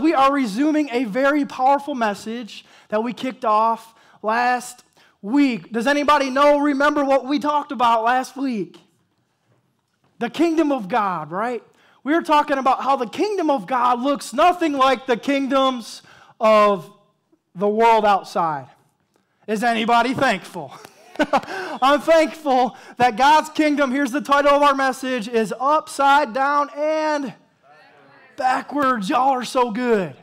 we are resuming a very powerful message that we kicked off last week. Does anybody know, remember what we talked about last week? The kingdom of God, right? We were talking about how the kingdom of God looks nothing like the kingdoms of the world outside. Is anybody thankful? I'm thankful that God's kingdom, here's the title of our message, is upside down and backwards. Y'all are so good.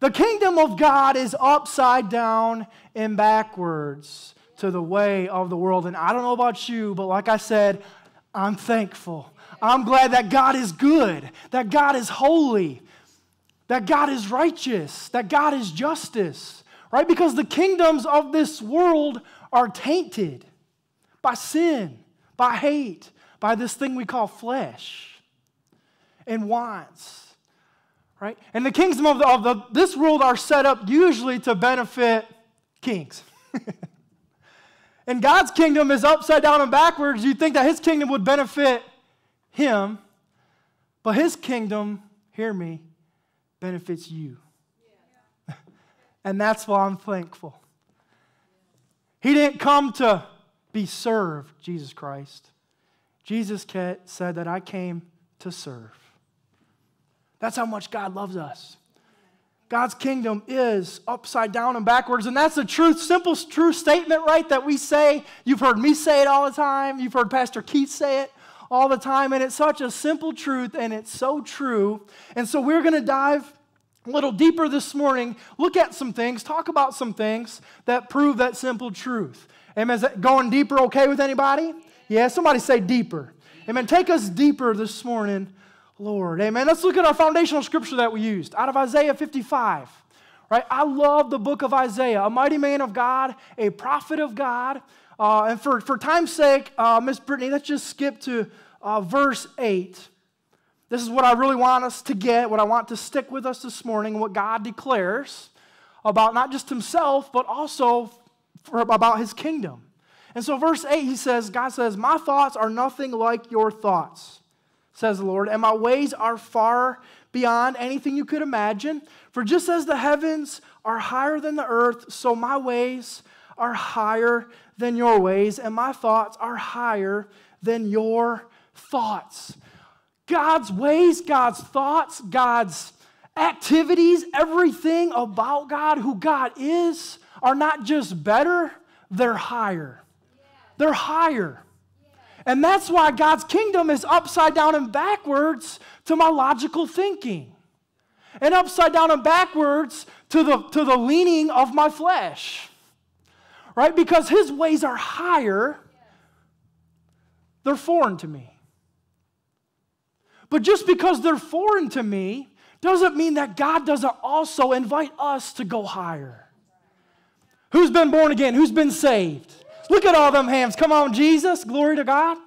The kingdom of God is upside down and backwards to the way of the world. And I don't know about you, but like I said, I'm thankful. I'm glad that God is good, that God is holy, that God is righteous, that God is justice, right? Because the kingdoms of this world are tainted by sin, by hate, by this thing we call flesh and wants, right? And the kingdom of, the, of the, this world are set up usually to benefit kings. and God's kingdom is upside down and backwards. You'd think that his kingdom would benefit him, but his kingdom, hear me, benefits you. And that's why I'm thankful. He didn't come to be served, Jesus Christ. Jesus said that I came to serve. That's how much God loves us. God's kingdom is upside down and backwards. And that's a truth, simple, true statement, right? That we say. You've heard me say it all the time. You've heard Pastor Keith say it all the time. And it's such a simple truth, and it's so true. And so we're going to dive a little deeper this morning, look at some things, talk about some things that prove that simple truth. Amen. Is that going deeper okay with anybody? Yeah, somebody say deeper. Amen. Take us deeper this morning, Lord. Amen. Let's look at our foundational scripture that we used out of Isaiah 55. Right? I love the book of Isaiah, a mighty man of God, a prophet of God. Uh, and for, for time's sake, uh, Miss Brittany, let's just skip to uh, verse 8. This is what I really want us to get, what I want to stick with us this morning, what God declares about not just himself, but also for, about his kingdom. And so, verse 8, he says, God says, My thoughts are nothing like your thoughts, says the Lord, and my ways are far beyond anything you could imagine. For just as the heavens are higher than the earth, so my ways are higher than your ways, and my thoughts are higher than your thoughts. God's ways, God's thoughts, God's activities, everything about God, who God is, are not just better, they're higher. They're higher. And that's why God's kingdom is upside down and backwards to my logical thinking, and upside down and backwards to the, to the leaning of my flesh. Right? Because his ways are higher, they're foreign to me. But just because they're foreign to me doesn't mean that God doesn't also invite us to go higher. Who's been born again? Who's been saved? Look at all them hands. Come on, Jesus. Glory to God.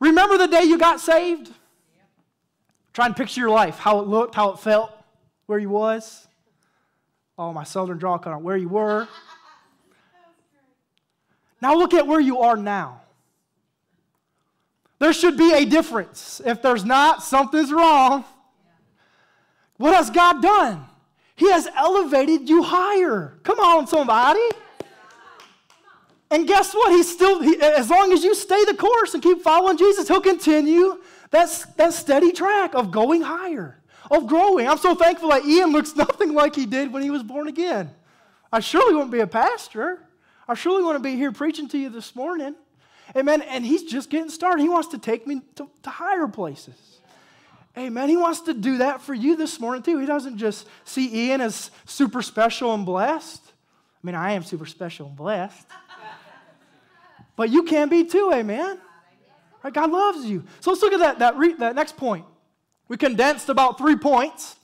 Remember the day you got saved? Try and picture your life, how it looked, how it felt, where you was. Oh, my southern draw cut on where you were. Now look at where you are now. There should be a difference. If there's not, something's wrong. What has God done? He has elevated you higher. Come on, somebody. And guess what? He's still, he, as long as you stay the course and keep following Jesus, He'll continue that, that steady track of going higher, of growing. I'm so thankful that Ian looks nothing like he did when he was born again. I surely won't be a pastor. I surely want to be here preaching to you this morning. Amen. And he's just getting started. He wants to take me to, to higher places. Amen. He wants to do that for you this morning, too. He doesn't just see Ian as super special and blessed. I mean, I am super special and blessed. but you can be too, amen. Right? God loves you. So let's look at that, that, re, that next point. We condensed about three points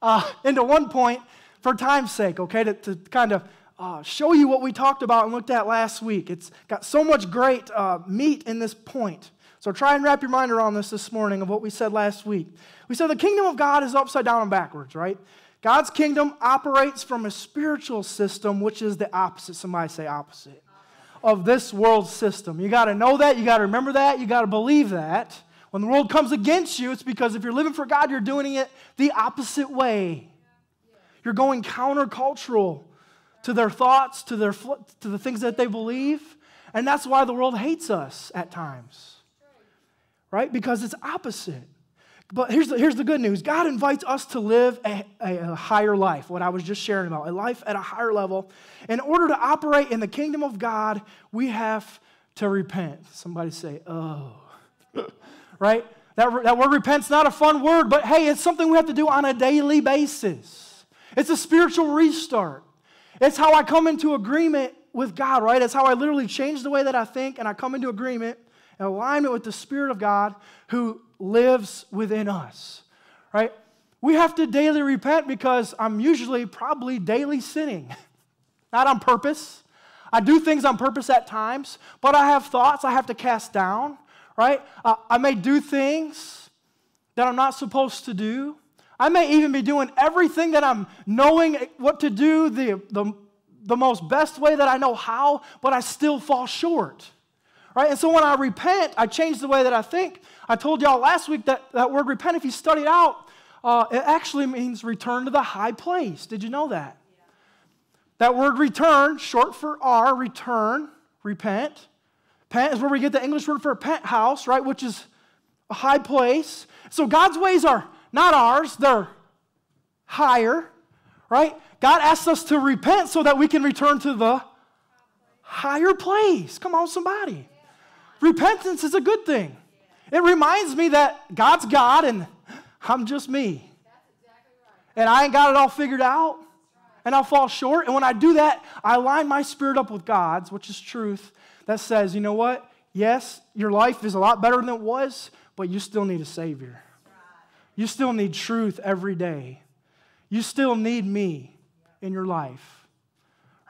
uh, into one point for time's sake, okay, to, to kind of uh, show you what we talked about and looked at last week. It's got so much great uh, meat in this point. So try and wrap your mind around this this morning of what we said last week. We said the kingdom of God is upside down and backwards, right? God's kingdom operates from a spiritual system, which is the opposite. Somebody say opposite of this world system. You got to know that. You got to remember that. You got to believe that. When the world comes against you, it's because if you're living for God, you're doing it the opposite way. You're going countercultural to their thoughts, to, their, to the things that they believe. And that's why the world hates us at times, right? Because it's opposite. But here's the, here's the good news God invites us to live a, a, a, higher life, what I was just sharing about, a life at a higher level. In order to operate in the kingdom of God, we have to repent. Somebody say, oh, right? That, that word repent's not a fun word, but hey, it's something we have to do on a daily basis. It's a spiritual restart. It's how I come into agreement with God, right? It's how I literally change the way that I think and I come into agreement and alignment with the Spirit of God who lives within us, right? We have to daily repent because I'm usually probably daily sinning, not on purpose. I do things on purpose at times, but I have thoughts I have to cast down, right? Uh, I may do things that I'm not supposed to do. I may even be doing everything that I'm knowing what to do the, the, the most best way that I know how, but I still fall short. Right? And so when I repent, I change the way that I think. I told y'all last week that that word repent, if you study it out, uh, it actually means return to the high place. Did you know that? Yeah. That word return, short for R, return, repent. Pent is where we get the English word for a penthouse, right? Which is a high place. So God's ways are not ours, they're higher, right? God asks us to repent so that we can return to the higher place. Come on, somebody. Repentance is a good thing. It reminds me that God's God and I'm just me. And I ain't got it all figured out. And I'll fall short. And when I do that, I line my spirit up with God's, which is truth, that says, you know what? Yes, your life is a lot better than it was, but you still need a Savior. You still need truth every day. You still need me in your life.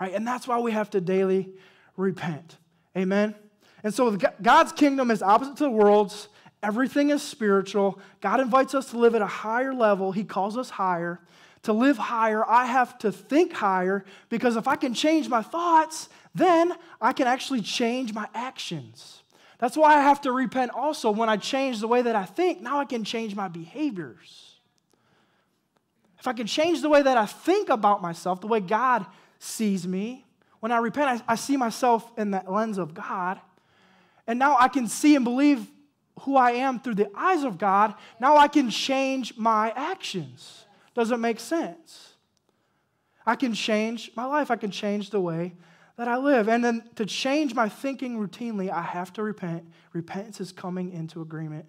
Right? And that's why we have to daily repent. Amen? And so God's kingdom is opposite to the world's. Everything is spiritual. God invites us to live at a higher level. He calls us higher. To live higher, I have to think higher because if I can change my thoughts, then I can actually change my actions. That's why I have to repent also. When I change the way that I think, now I can change my behaviors. If I can change the way that I think about myself, the way God sees me, when I repent, I, I see myself in that lens of God. And now I can see and believe who I am through the eyes of God. Now I can change my actions. Does it make sense? I can change my life. I can change the way that I live. And then to change my thinking routinely, I have to repent. Repentance is coming into agreement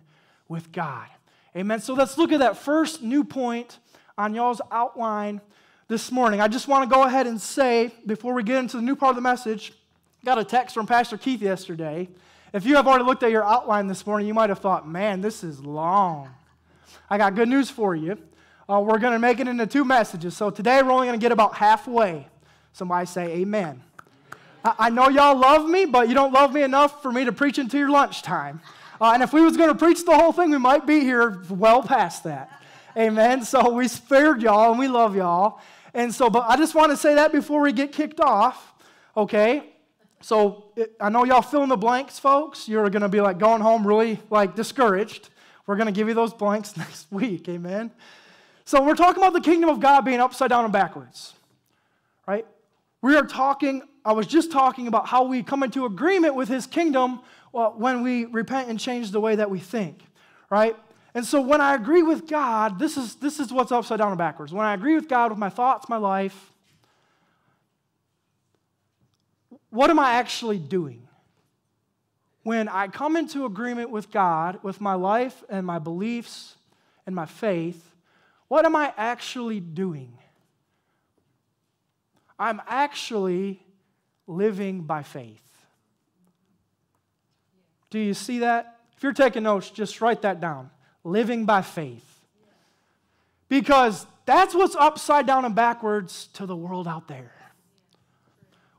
with God. Amen. So let's look at that first new point on y'all's outline this morning. I just want to go ahead and say, before we get into the new part of the message, got a text from Pastor Keith yesterday. If you have already looked at your outline this morning, you might have thought, man, this is long. I got good news for you. Uh, we're going to make it into two messages. So today we're only going to get about halfway. Somebody say amen. I, I know y'all love me, but you don't love me enough for me to preach into your lunchtime. Uh, and if we was going to preach the whole thing, we might be here well past that. Amen. So we spared y'all and we love y'all. And so, but I just want to say that before we get kicked off, okay? So it, I know y'all fill in the blanks, folks. You're going to be like going home really like discouraged. We're going to give you those blanks next week. Amen. So we're talking about the kingdom of God being upside down and backwards, right? We are talking, I was just talking about how we come into agreement with his kingdom well, when we repent and change the way that we think, right? And so when I agree with God, this is, this is what's upside down and backwards. When I agree with God with my thoughts, my life, what am I actually doing? When I come into agreement with God, with my life and my beliefs and my faith, what am I actually doing? I'm actually living by faith. Do you see that? If you're taking notes, just write that down. Living by faith. Because that's what's upside down and backwards to the world out there.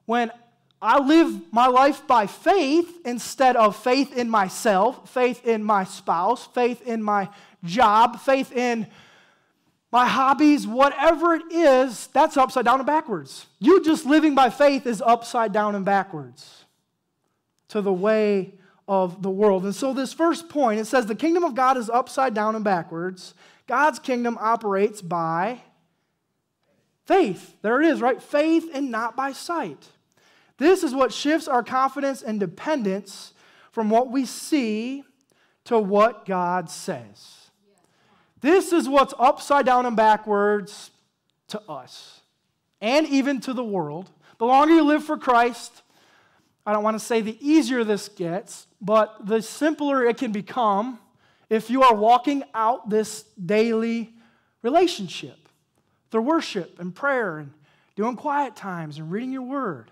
When I live my life by faith instead of faith in myself, faith in my spouse, faith in my job, faith in my hobbies, whatever it is, that's upside down and backwards. You just living by faith is upside down and backwards to the way of the world. And so, this first point, it says the kingdom of God is upside down and backwards. God's kingdom operates by Faith. There it is, right? Faith and not by sight. This is what shifts our confidence and dependence from what we see to what God says. This is what's upside down and backwards to us and even to the world. The longer you live for Christ, I don't want to say the easier this gets, but the simpler it can become if you are walking out this daily relationship through worship and prayer and doing quiet times and reading your word.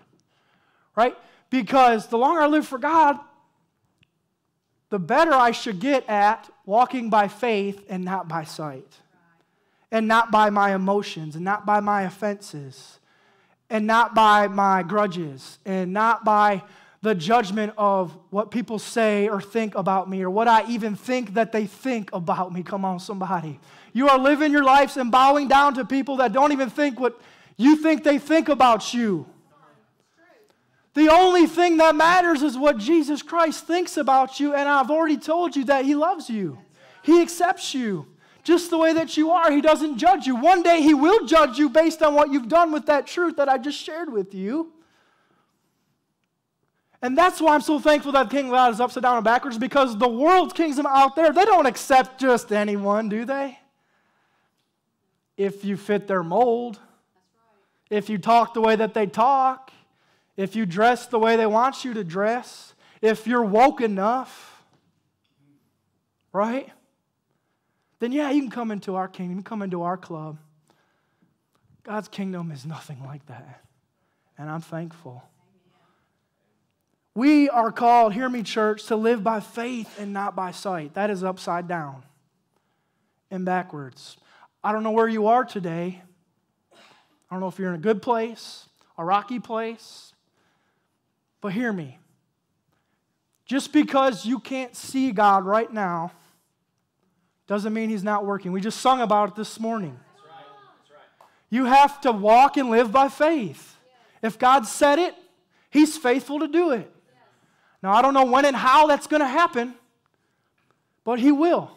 Right? Because the longer I live for God, the better I should get at walking by faith and not by sight. And not by my emotions and not by my offenses and not by my grudges and not by the judgment of what people say or think about me or what I even think that they think about me. Come on, somebody. You are living your lives and bowing down to people that don't even think what you think they think about you. The only thing that matters is what Jesus Christ thinks about you, and I've already told you that He loves you. He accepts you just the way that you are. He doesn't judge you. One day He will judge you based on what you've done with that truth that I just shared with you. And that's why I'm so thankful that King God is upside down and backwards because the world's kingdom out there, they don't accept just anyone, do they? If you fit their mold, if you talk the way that they talk, if you dress the way they want you to dress, if you're woke enough, right? Then, yeah, you can come into our kingdom, you can come into our club. God's kingdom is nothing like that. And I'm thankful. We are called, hear me, church, to live by faith and not by sight. That is upside down and backwards. I don't know where you are today. I don't know if you're in a good place, a rocky place, but hear me. Just because you can't see God right now doesn't mean He's not working. We just sung about it this morning. That's right. That's right. You have to walk and live by faith. If God said it, He's faithful to do it. Now, I don't know when and how that's going to happen, but He will.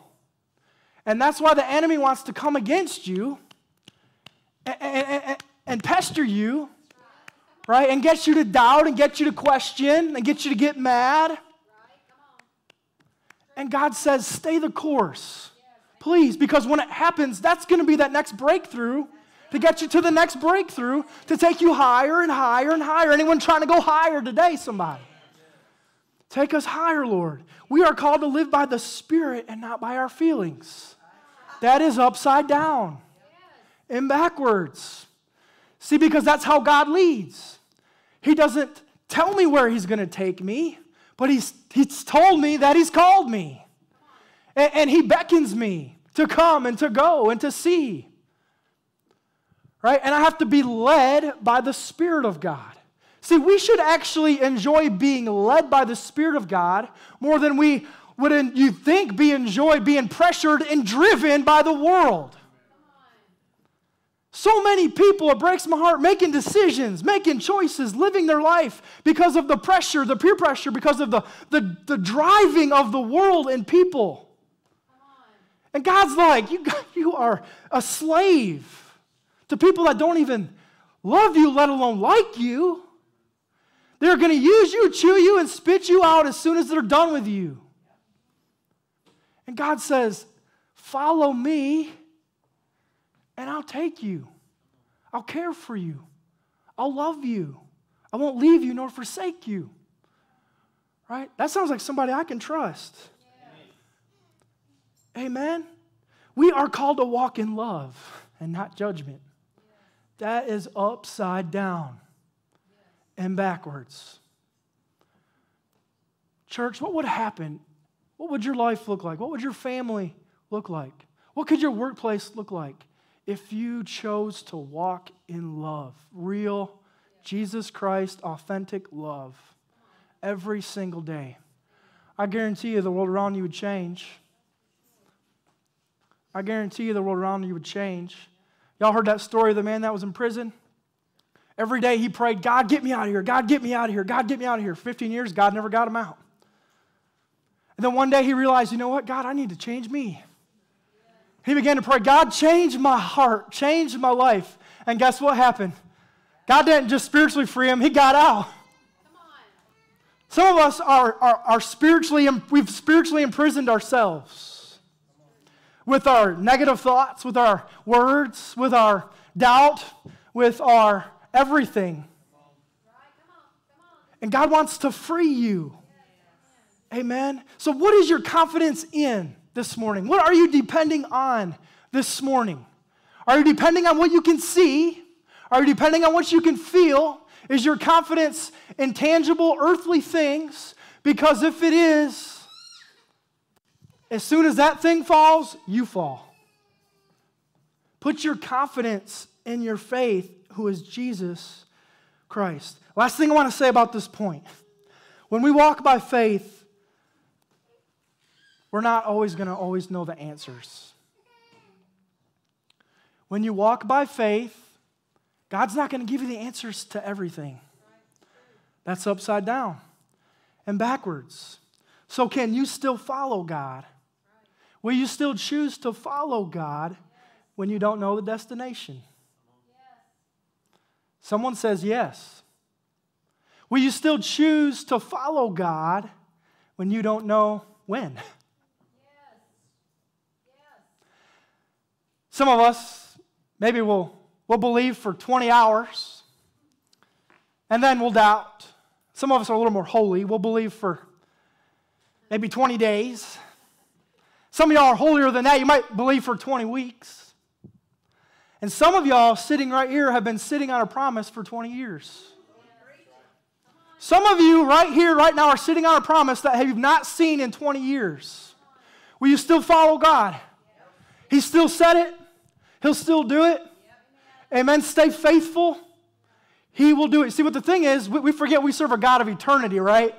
And that's why the enemy wants to come against you and, and, and, pester you, right? And get you to doubt and get you to question and get you to get mad. And God says, stay the course. Please, because when it happens, that's going to be that next breakthrough to get you to the next breakthrough, to take you higher and higher and higher. Anyone trying to go higher today, somebody? Take us higher, Lord. We are called to live by the Spirit and not by our feelings. That is upside down and backwards. See, because that's how God leads. He doesn't tell me where He's going to take me, but he's, he's told me that He's called me. And, and He beckons me to come and to go and to see. Right? And I have to be led by the Spirit of God. See, we should actually enjoy being led by the Spirit of God more than we would, you think, be enjoy being pressured and driven by the world. So many people, it breaks my heart, making decisions, making choices, living their life because of the pressure, the peer pressure, because of the, the, the driving of the world and people. And God's like, you, you are a slave to people that don't even love you, let alone like you. They're going to use you, chew you, and spit you out as soon as they're done with you. And God says, Follow me, and I'll take you. I'll care for you. I'll love you. I won't leave you nor forsake you. Right? That sounds like somebody I can trust. Yeah. Amen. We are called to walk in love and not judgment. That is upside down and backwards. Church, what would happen? What would your life look like? What would your family look like? What could your workplace look like if you chose to walk in love? Real, Jesus Christ, authentic love every single day. I guarantee you the world around you would change. I guarantee you the world around you would change. Y'all heard that story of the man that was in prison? Every day he prayed, God, get me out of here. God, get me out of here. God, get me out of here. 15 years, God never got him out. And then one day he realized, you know what? God, I need to change me. He began to pray, God, change my heart, change my life. And guess what happened? God didn't just spiritually free him, he got out. Some of us are, are, are spiritually, we've spiritually imprisoned ourselves with our negative thoughts, with our words, with our doubt, with our everything. And God wants to free you. Amen. So, what is your confidence in this morning? What are you depending on this morning? Are you depending on what you can see? Are you depending on what you can feel? Is your confidence in tangible earthly things? Because if it is, as soon as that thing falls, you fall. Put your confidence in your faith, who is Jesus Christ. Last thing I want to say about this point. When we walk by faith, we're not always going to always know the answers. When you walk by faith, God's not going to give you the answers to everything. That's upside down and backwards. So, can you still follow God? Will you still choose to follow God when you don't know the destination? Someone says yes. Will you still choose to follow God when you don't know when? Yes. Yes. Some of us, maybe we'll, we'll believe for 20 hours and then we'll doubt. Some of us are a little more holy. We'll believe for maybe 20 days. Some of y'all are holier than that. You might believe for 20 weeks. And some of y'all sitting right here have been sitting on a promise for 20 years. Some of you right here, right now, are sitting on a promise that you've not seen in 20 years. Will you still follow God? He still said it, He'll still do it. Amen. Stay faithful. He will do it. See, what the thing is, we forget we serve a God of eternity, right?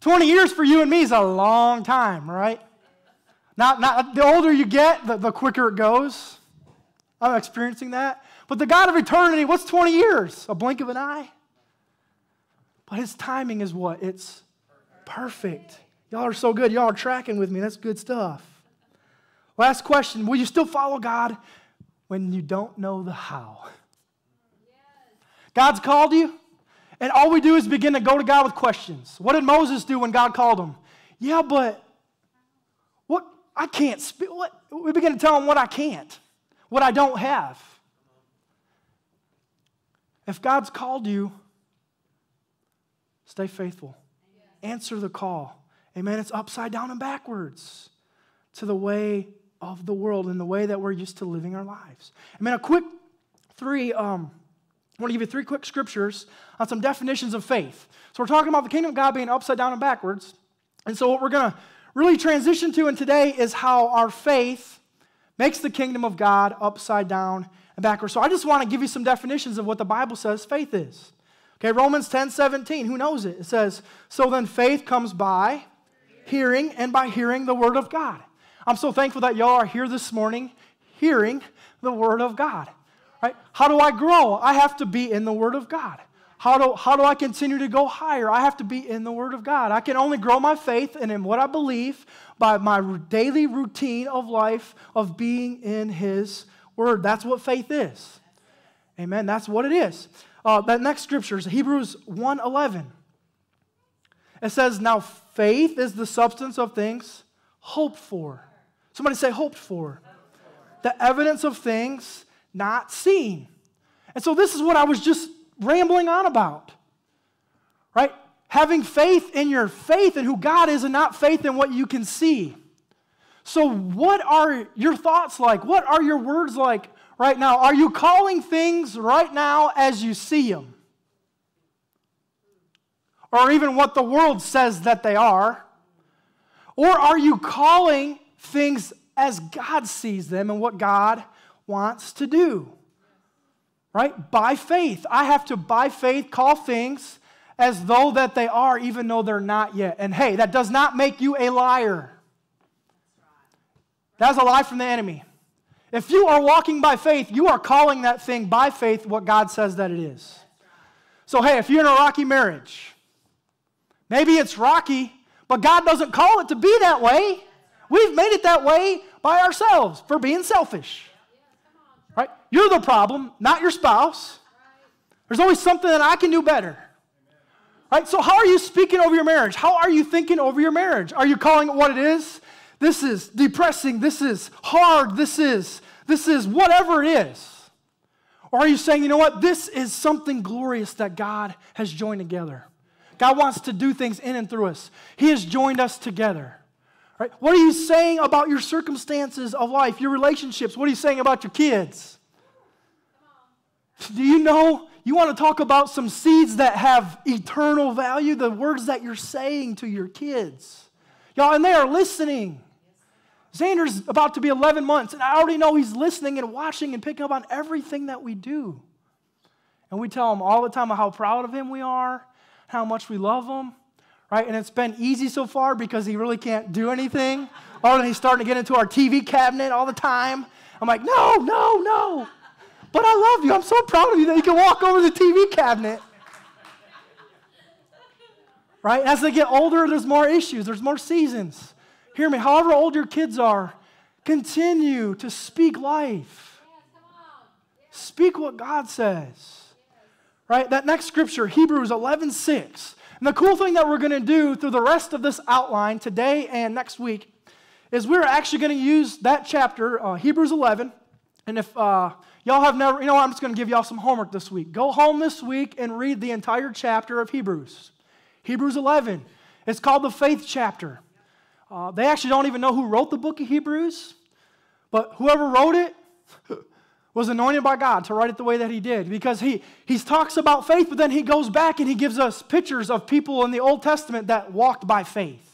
20 years for you and me is a long time, right? Not, not, the older you get, the, the quicker it goes. I'm experiencing that. But the God of eternity, what's 20 years? A blink of an eye? But his timing is what? It's perfect. Y'all are so good. Y'all are tracking with me. That's good stuff. Last question Will you still follow God when you don't know the how? God's called you, and all we do is begin to go to God with questions. What did Moses do when God called him? Yeah, but what? I can't speak. What? We begin to tell him what I can't what I don't have. If God's called you, stay faithful. Answer the call. Amen. It's upside down and backwards to the way of the world and the way that we're used to living our lives. Amen. A quick three, um, I want to give you three quick scriptures on some definitions of faith. So we're talking about the kingdom of God being upside down and backwards. And so what we're going to really transition to in today is how our faith makes the kingdom of God upside down and backwards. So I just want to give you some definitions of what the Bible says faith is. Okay, Romans 10 17, who knows it? It says, So then faith comes by hearing, and by hearing the word of God. I'm so thankful that y'all are here this morning hearing the word of God. Right? How do I grow? I have to be in the word of God. How do, how do I continue to go higher? I have to be in the Word of God. I can only grow my faith and in what I believe by my daily routine of life of being in His Word. That's what faith is. Amen. That's what it is. Uh, that next scripture is Hebrews 1.11. It says, Now faith is the substance of things hoped for. Somebody say, hoped for. The evidence of things not seen. And so this is what I was just rambling on about? Right? Having faith in your faith and who God is and not faith in what you can see. So, what are your thoughts like? What are your words like right now? Are you calling things right now as you see them? Or even what the world says that they are? Or are you calling things as God sees them and what God wants to do? right? By faith. I have to, by faith, call things as though that they are, even though they're not yet. And hey, that does not make you a liar. That's a lie from the enemy. If you are walking by faith, you are calling that thing by faith what God says that it is. So, hey, if you're in a rocky marriage, maybe it's rocky, but God doesn't call it to be that way. We've made it that way by ourselves for being selfish. Right? You're the problem, not your spouse. There's always something that I can do better. Right? So, how are you speaking over your marriage? How are you thinking over your marriage? Are you calling it what it is? This is depressing. This is hard. This is this is whatever it is. Or are you saying, you know what? This is something glorious that God has joined together. God wants to do things in and through us. He has joined us together. Right? What are you saying about your circumstances of life, your relationships? What are you saying about your kids? Do you know you want to talk about some seeds that have eternal value? The words that you're saying to your kids. Y'all, and they are listening. Xander's about to be 11 months, and I already know he's listening and watching and picking up on everything that we do. And we tell him all the time how proud of him we are, how much we love him, right? And it's been easy so far because he really can't do anything. Oh, and he's starting to get into our TV cabinet all the time. I'm like, no, no, no. But I love you. I'm so proud of you that you can walk over the TV cabinet. Right? As they get older, there's more issues, there's more seasons. Hear me, however old your kids are, continue to speak life. Speak what God says. Right? That next scripture, Hebrews 11 6. And the cool thing that we're going to do through the rest of this outline today and next week is we're actually going to use that chapter, uh, Hebrews 11. And if uh, y'all have never, you know what, I'm just going to give y'all some homework this week. Go home this week and read the entire chapter of Hebrews. Hebrews 11. It's called the faith chapter. Uh, they actually don't even know who wrote the book of Hebrews, but whoever wrote it was anointed by God to write it the way that he did because he, he talks about faith, but then he goes back and he gives us pictures of people in the Old Testament that walked by faith.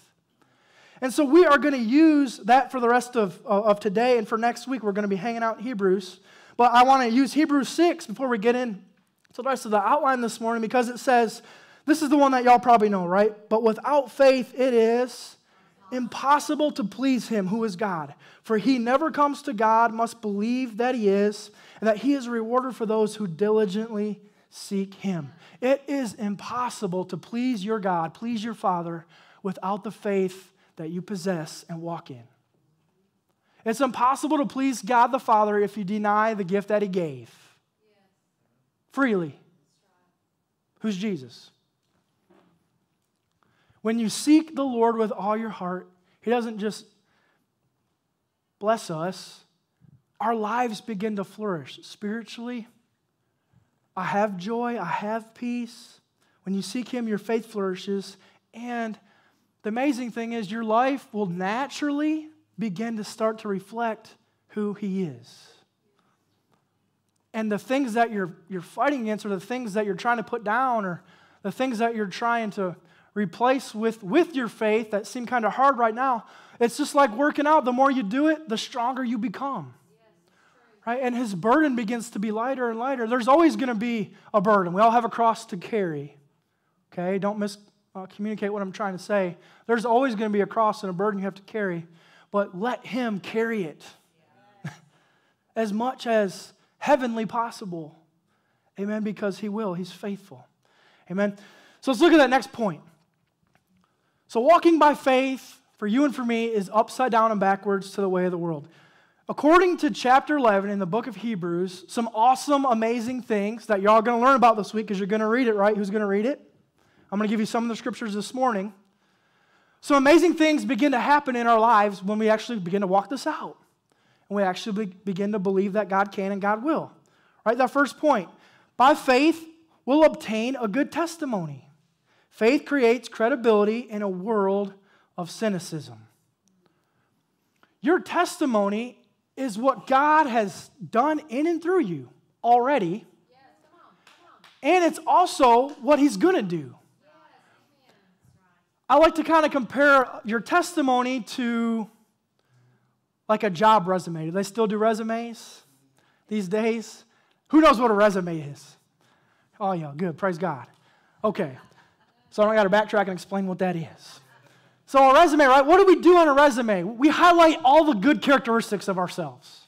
And so we are going to use that for the rest of, of today and for next week. We're going to be hanging out in Hebrews. But I want to use Hebrews 6 before we get in to the rest of the outline this morning because it says, this is the one that y'all probably know, right? But without faith, it is impossible to please him who is God. For he never comes to God, must believe that he is, and that he is a rewarder for those who diligently seek him. It is impossible to please your God, please your Father, without the faith that you possess and walk in. It's impossible to please God the Father if you deny the gift that he gave freely. Who's Jesus? When you seek the Lord with all your heart, He doesn't just bless us, our lives begin to flourish spiritually. I have joy, I have peace. When you seek Him, your faith flourishes. And the amazing thing is, your life will naturally begin to start to reflect who He is. And the things that you're, you're fighting against, or the things that you're trying to put down, or the things that you're trying to replace with, with your faith that seem kind of hard right now. It's just like working out. The more you do it, the stronger you become. Right? And his burden begins to be lighter and lighter. There's always going to be a burden. We all have a cross to carry. Okay? Don't miscommunicate uh, what I'm trying to say. There's always going to be a cross and a burden you have to carry, but let him carry it as much as heavenly possible. Amen? Because he will. He's faithful. Amen? So let's look at that next point. So, walking by faith for you and for me is upside down and backwards to the way of the world. According to chapter 11 in the book of Hebrews, some awesome, amazing things that y'all are going to learn about this week because you're going to read it, right? Who's going to read it? I'm going to give you some of the scriptures this morning. Some amazing things begin to happen in our lives when we actually begin to walk this out. And we actually begin to believe that God can and God will. Right? That first point. By faith, we'll obtain a good testimony. Faith creates credibility in a world of cynicism. Your testimony is what God has done in and through you already. Yes, come on, come on. And it's also what He's going to do. Yes, I like to kind of compare your testimony to like a job resume. Do they still do resumes these days? Who knows what a resume is? Oh, yeah, good. Praise God. Okay. So I don't got to backtrack and explain what that is. So, a resume, right? What do we do on a resume? We highlight all the good characteristics of ourselves,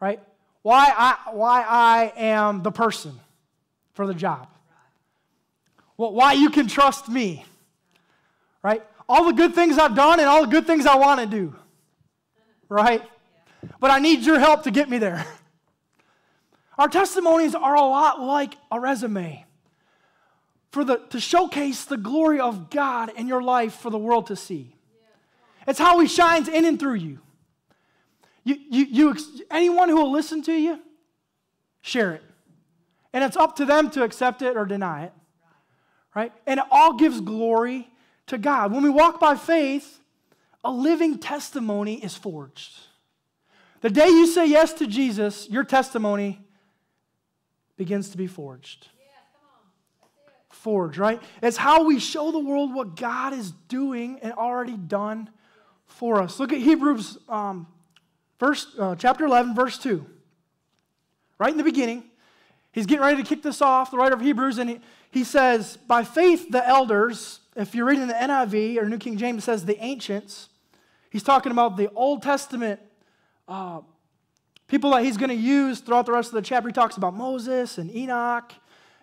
right? Why I, why I am the person for the job. Well, why you can trust me, right? All the good things I've done and all the good things I want to do, right? But I need your help to get me there. Our testimonies are a lot like a resume for the, to showcase the glory of God in your life for the world to see. It's how He shines in and through you. You, you, you. Anyone who will listen to you, share it. And it's up to them to accept it or deny it. Right? And it all gives glory to God. When we walk by faith, a living testimony is forged. The day you say yes to Jesus, your testimony begins to be forged. Forged, right? It's how we show the world what God is doing and already done for us. Look at Hebrews um, uh, chapter 11, verse 2. Right in the beginning, he's getting ready to kick this off, the writer of Hebrews, and he, he says, By faith, the elders, if you're reading the NIV or New King James, says the ancients. He's talking about the Old Testament uh, people that he's going to use throughout the rest of the chapter. He talks about Moses and Enoch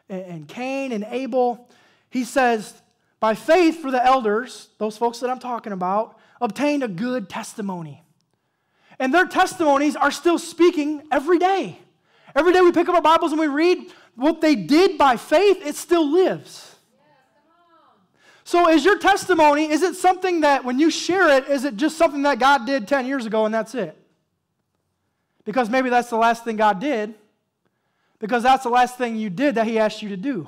and, Cain and Abel. He says, By faith, for the elders, those folks that I'm talking about, obtained a good testimony. And their testimonies are still speaking every day. Every day we pick up our Bibles and we read what they did by faith, it still lives. So, is your testimony, is it something that when you share it, is it just something that God did 10 years ago and that's it? Because maybe that's the last thing God did, because that's the last thing you did that He asked you to do.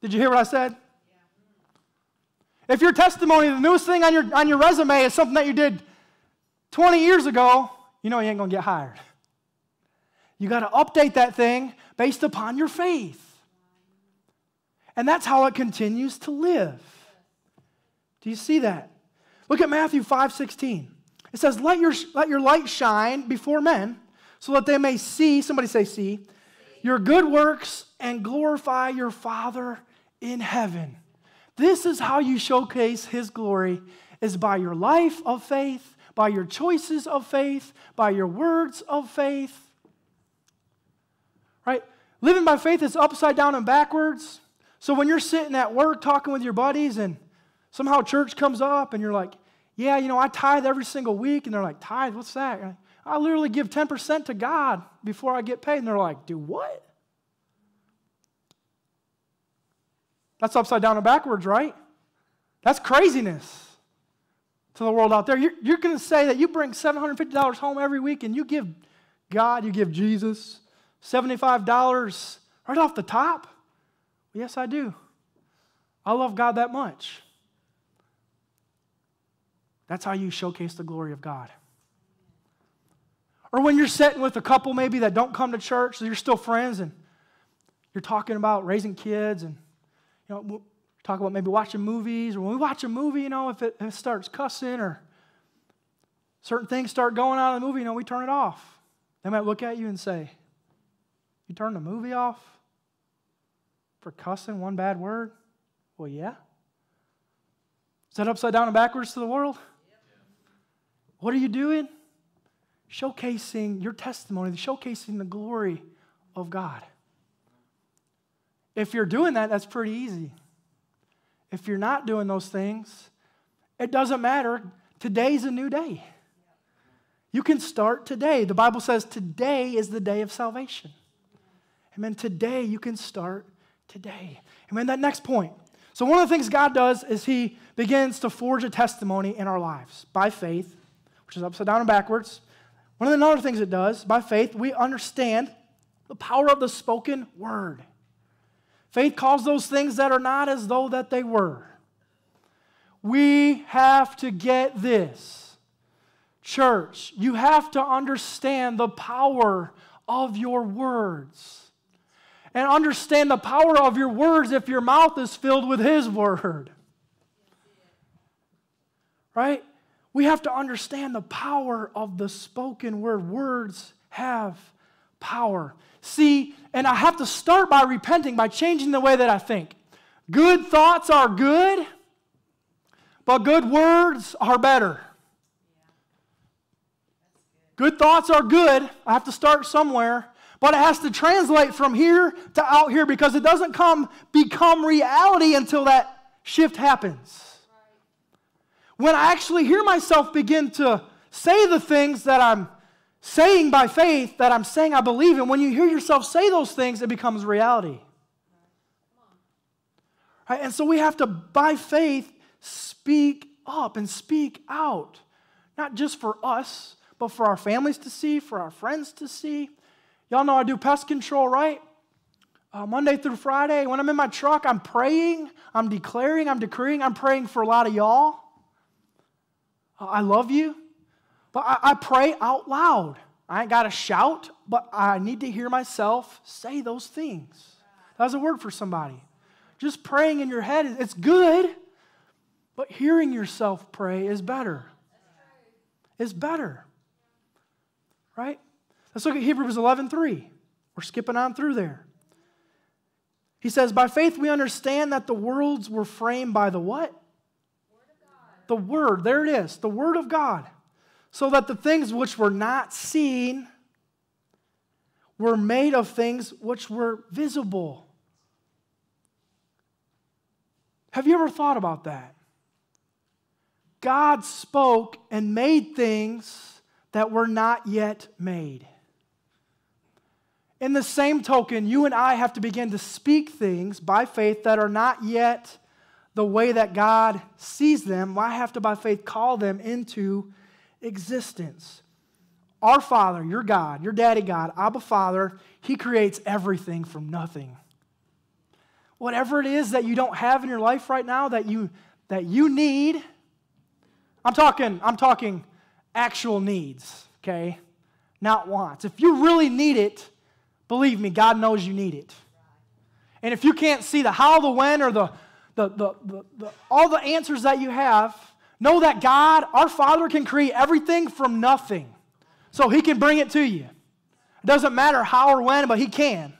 Did you hear what I said? If your testimony, the newest thing on your, on your resume is something that you did 20 years ago, you know you ain't going to get hired. You got to update that thing based upon your faith. And that's how it continues to live. Do you see that? Look at Matthew 5 16. It says, let your, let your light shine before men so that they may see, somebody say, see, your good works and glorify your Father in heaven. This is how you showcase His glory, is by your life of faith, by your choices of faith, by your words of faith. Right? Living by faith is upside down and backwards. So when you're sitting at work talking with your buddies and somehow church comes up and you're like, yeah, you know, I tithe every single week. And they're like, tithe, what's that? I literally give 10% to God before I get paid. And they're like, do what? That's upside down and backwards, right? That's craziness to the world out there. You're, you're going to say that you bring $750 home every week and you give God, you give Jesus $75 right off the top? Yes, I do. I love God that much. That's how you showcase the glory of God. Or when you're sitting with a couple maybe that don't come to church, so you're still friends and you're talking about raising kids and you know, talk about maybe watching movies, or when we watch a movie, you know, if it, if it starts cussing or certain things start going on in the movie, you know, we turn it off. They might look at you and say, You turn the movie off for cussing one bad word? Well, yeah. Is that upside down and backwards to the world? What are you doing? Showcasing your testimony, showcasing the glory of God. If you're doing that, that's pretty easy. If you're not doing those things, it doesn't matter. Today's a new day. You can start today. The Bible says today is the day of salvation. Amen. Today you can start today. Amen. That next point. So, one of the things God does is He begins to forge a testimony in our lives by faith which is upside down and backwards. One of the other things it does, by faith, we understand the power of the spoken word. Faith calls those things that are not as though that they were. We have to get this. Church, you have to understand the power of your words. And understand the power of your words if your mouth is filled with His word. Right? We have to understand the power of the spoken word. Words have power. See, and I have to start by repenting, by changing the way that I think. Good thoughts are good, but good words are better. Good thoughts are good. I have to start somewhere, but it has to translate from here to out here because it doesn't come become reality until that shift happens when I actually hear myself begin to say the things that I'm saying by faith that I'm saying I believe, in, when you hear yourself say those things, it becomes reality. Right? And so we have to, by faith, speak up and speak out, not just for us, but for our families to see, for our friends to see. Y'all know I do pest control, right? Uh, Monday through Friday, when I'm in my truck, I'm praying, I'm declaring, I'm decreeing, I'm praying for a lot of y'all. I love you. But I, I pray out loud. I ain't got to shout, but I need to hear myself say those things. That's a word for somebody. Just praying in your head, it's good, but hearing yourself pray is better. Is better. Right? Let's look at Hebrews 11 3. We're skipping on through there. He says, By faith we understand that the worlds were framed by the what? The Word. There it is. The Word of God so that the things which were not seen were made of things which were visible. Have you ever thought about that? God spoke and made things that were not yet made. In the same token, you and I have to begin to speak things by faith that are not yet the way that God sees them. I have to, by faith, call them into existence. Our Father, your God, your daddy God, Abba Father, He creates everything from nothing. Whatever it is that you don't have in your life right now that you, that you need, I'm talking, I'm talking actual needs, okay? Not wants. If you really need it, believe me, God knows you need it. And if you can't see the how, the when, or the, the, the, the, the all the answers that you have, Know that God, our Father, can create everything from nothing. So He can bring it to you. It doesn't matter how or when, but He can.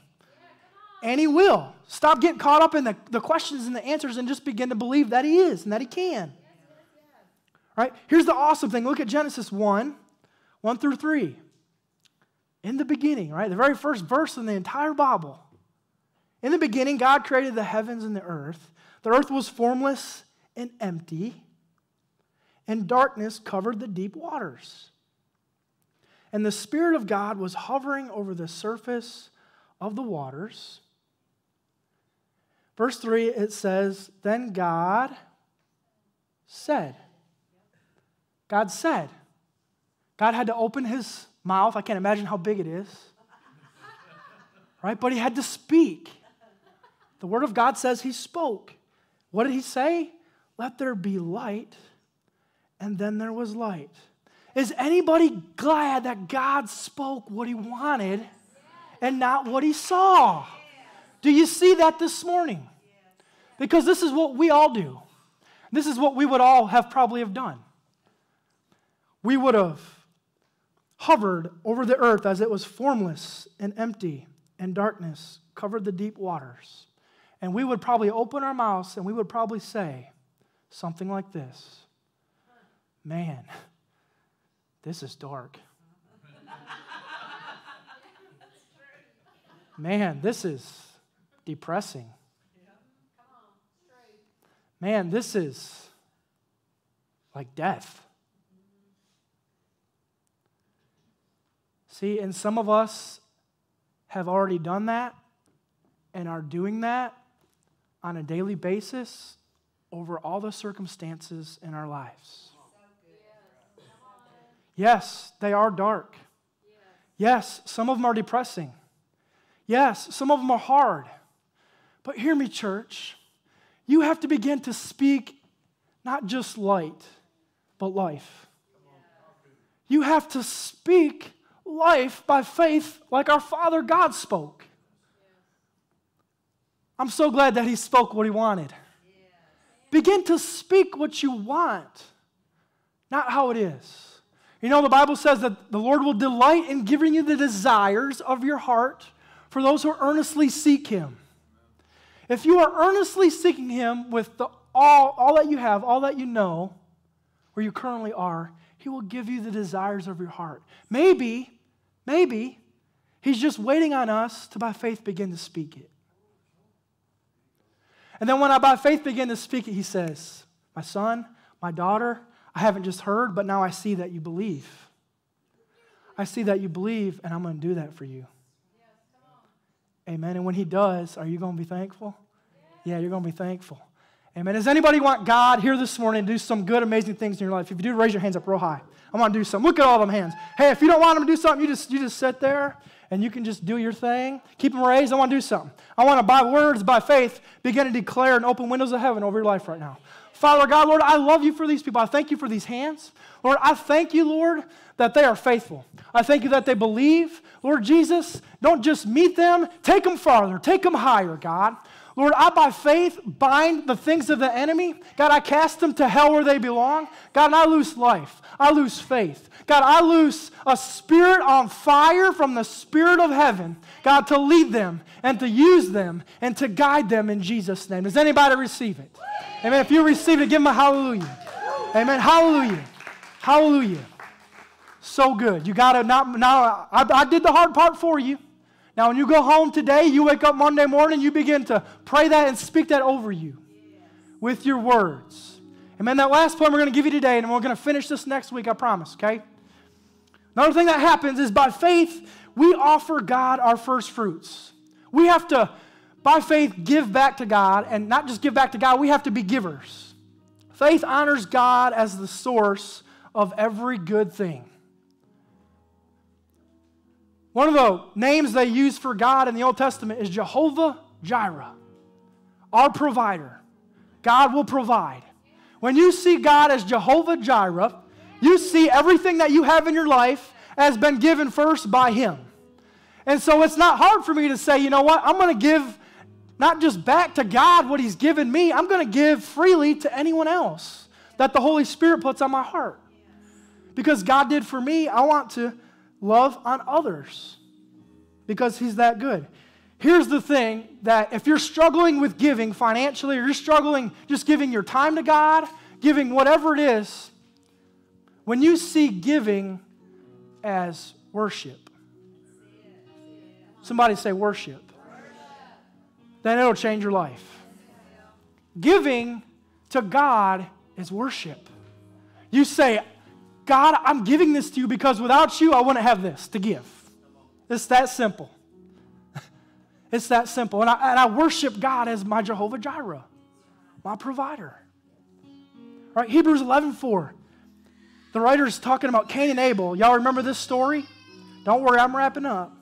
And He will. Stop getting caught up in the, the questions and the answers and just begin to believe that He is and that He can. Right? Here's the awesome thing. Look at Genesis 1 1 through 3. In the beginning, right? The very first verse in the entire Bible. In the beginning, God created the heavens and the earth. The earth was formless and empty and darkness covered the deep waters. And the Spirit of God was hovering over the surface of the waters. Verse 3, it says, Then God said. God said. God had to open his mouth. I can't imagine how big it is. Right? But he had to speak. The Word of God says he spoke. What did he say? Let there be light and then there was light. Is anybody glad that God spoke what he wanted and not what he saw? Do you see that this morning? Because this is what we all do. This is what we would all have probably have done. We would have hovered over the earth as it was formless and empty, and darkness covered the deep waters. And we would probably open our mouths and we would probably say something like this man, this is dark. Man, this is depressing. Man, this is like death. See, and some of us have already done that and are doing that on a daily basis over all the circumstances in our lives. Yes, they are dark. Yes, some of them are depressing. Yes, some of them are hard. But hear me, church. You have to begin to speak not just light, but life. You have to speak life by faith like our Father God spoke. I'm so glad that He spoke what He wanted. Begin to speak what you want, not how it is. You know, the Bible says that the Lord will delight in giving you the desires of your heart for those who earnestly seek Him. If you are earnestly seeking Him with the, all, all that you have, all that you know, where you currently are, He will give you the desires of your heart. Maybe, maybe, He's just waiting on us to by faith begin to speak it. And then when I by faith begin to speak it, He says, My son, my daughter, I haven't just heard, but now I see that you believe. I see that you believe, and I'm going to do that for you. Amen. And when He does, are you going to be thankful? Yeah, you're going to be thankful. Amen. Does anybody want God here this morning to do some good, amazing things in your life? If you do, raise your hands up real high. I want to do something. Look at all them hands. Hey, if you don't want them to do something, you just, you just sit there and you can just do your thing. Keep them raised. I want to do something. I want to, by words, by faith, begin to declare and open windows of heaven over your life right now. Father God, Lord, I love you for these people. I thank you for these hands. Lord, I thank you, Lord, that they are faithful. I thank you that they believe. Lord Jesus, don't just meet them, take them farther, take them higher, God. Lord, I by faith bind the things of the enemy. God, I cast them to hell where they belong. God, and I lose life. I lose faith. God, I lose a spirit on fire from the Spirit of heaven, God, to lead them and to use them and to guide them in Jesus' name. Does anybody receive it? Amen. If you receive it, give them a hallelujah. Amen. Hallelujah. Hallelujah. So good. You got to not, now, I, I did the hard part for you. Now, when you go home today, you wake up Monday morning, you begin to pray that and speak that over you with your words. Amen. That last point we're going to give you today, and we're going to finish this next week, I promise, okay? Another thing that happens is by faith, we offer God our first fruits. We have to, by faith, give back to God, and not just give back to God, we have to be givers. Faith honors God as the source of every good thing. One of the names they use for God in the Old Testament is Jehovah Jireh, our provider. God will provide. When you see God as Jehovah Jireh, you see everything that you have in your life has been given first by Him. And so it's not hard for me to say, you know what, I'm going to give not just back to God what He's given me, I'm going to give freely to anyone else that the Holy Spirit puts on my heart. Because God did for me, I want to love on others because He's that good. Here's the thing that if you're struggling with giving financially, or you're struggling just giving your time to God, giving whatever it is, when you see giving as worship, somebody say worship, then it'll change your life. Giving to God is worship. You say, God, I'm giving this to you because without you, I wouldn't have this to give. It's that simple. it's that simple. And I, and I worship God as my Jehovah Jireh, my provider. All right, Hebrews 11 4. The writer is talking about Cain and Abel. Y'all remember this story? Don't worry, I'm wrapping up.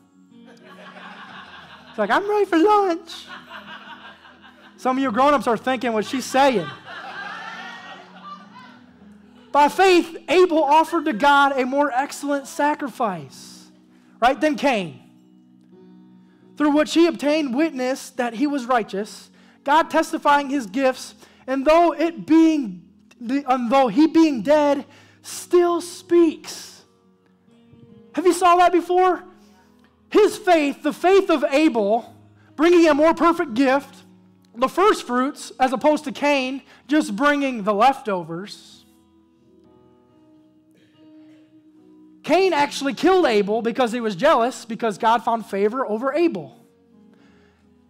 It's like, I'm ready for lunch. Some of you grown ups are thinking what she's saying. By faith, Abel offered to God a more excellent sacrifice, right, than Cain, through which he obtained witness that he was righteous, God testifying his gifts, and though it being, and though he being dead, still speaks. Have you saw that before? His faith, the faith of Abel, bringing a more perfect gift, the first fruits, as opposed to Cain, just bringing the leftovers Cain actually killed Abel because he was jealous because God found favor over Abel.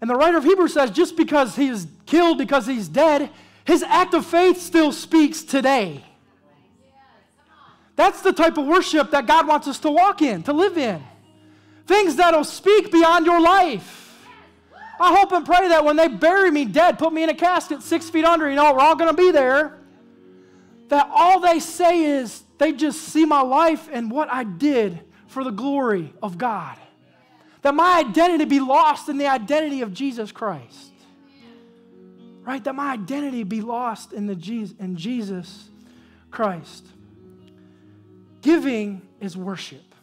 And the writer of Hebrews says just because he is killed because he's dead, his act of faith still speaks today. That's the type of worship that God wants us to walk in, to live in. Things that'll speak beyond your life. I hope and pray that when they bury me dead, put me in a casket six feet under, you know, we're all going to be there, that all they say is, they just see my life and what I did for the glory of God. That my identity be lost in the identity of Jesus Christ. Right? That my identity be lost in, the Jesus, in Jesus Christ. Giving is worship.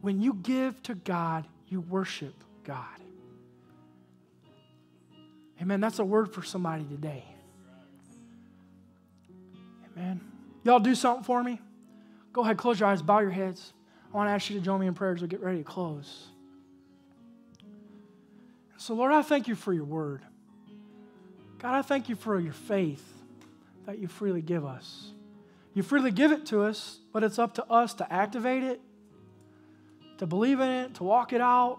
When you give to God, you worship God. Amen. That's a word for somebody today. Amen. Y'all do something for me? Go ahead, close your eyes, bow your heads. I want to ask you to join me in prayer as we get ready to close. So, Lord, I thank you for your word. God, I thank you for your faith that you freely give us. You freely give it to us, but it's up to us to activate it, to believe in it, to walk it out,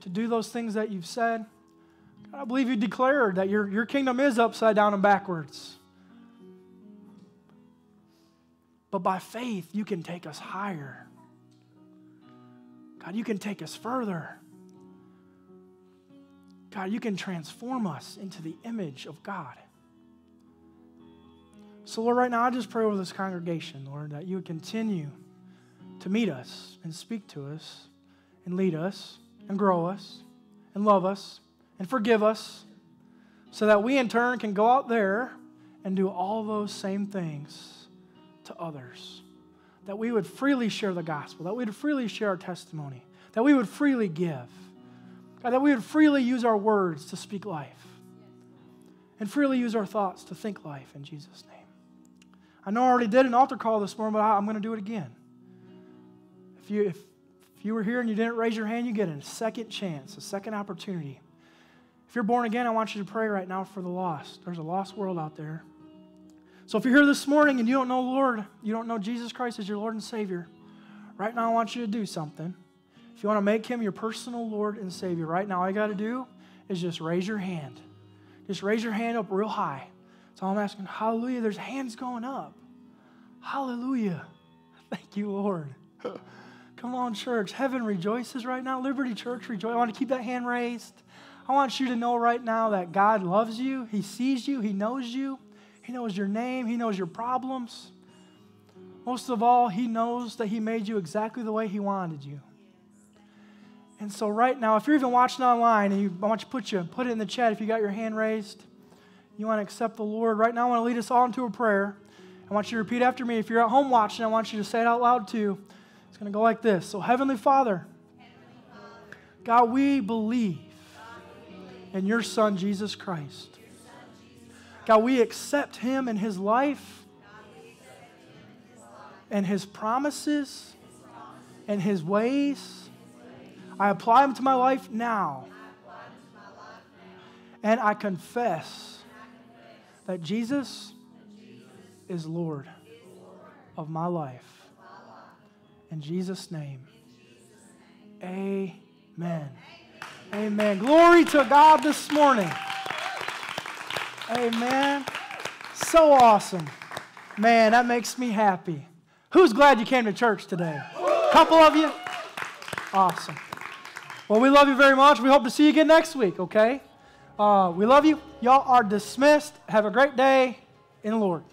to do those things that you've said. God, I believe you declared that your, your kingdom is upside down and backwards. But by faith, you can take us higher. God, you can take us further. God, you can transform us into the image of God. So, Lord, right now I just pray over this congregation, Lord, that you would continue to meet us and speak to us and lead us and grow us and love us and forgive us so that we in turn can go out there and do all those same things to others. That we would freely share the gospel, that we would freely share our testimony, that we would freely give, God, that we would freely use our words to speak life and freely use our thoughts to think life in Jesus' name. I know I already did an altar call this morning, but I'm going to do it again. If you, if, if you were here and you didn't raise your hand, you get a second chance, a second opportunity. If you're born again, I want you to pray right now for the lost. There's a lost world out there. So if you're here this morning and you don't know Lord, you don't know Jesus Christ as your Lord and Savior, right now I want you to do something. If you want to make him your personal Lord and Savior, right now all you got to do is just raise your hand. Just raise your hand up real high. So I'm asking, hallelujah, there's hands going up. Hallelujah. Thank you, Lord. Come on, church. Heaven rejoices right now. Liberty Church rejoice. I want to keep that hand raised. I want you to know right now that God loves you. He sees you. He knows you. He knows your name. He knows your problems. Most of all, He knows that He made you exactly the way He wanted you. And so, right now, if you're even watching online, and you, I want you to put, you put it in the chat if you got your hand raised. You want to accept the Lord. Right now, I want to lead us all into a prayer. I want you to repeat after me. If you're at home watching, I want you to say it out loud too. It's going to go like this. So, Heavenly Father, God, we believe in your Son, Jesus Christ. God, we accept him and his life and his promises and his ways. I apply them to my life now. And I confess that Jesus is Lord of my life. In Jesus' name. Amen. Amen. Glory to God this morning. Amen. So awesome. Man, that makes me happy. Who's glad you came to church today? A couple of you? Awesome. Well, we love you very much. We hope to see you again next week, okay? Uh, we love you. Y'all are dismissed. Have a great day in the Lord.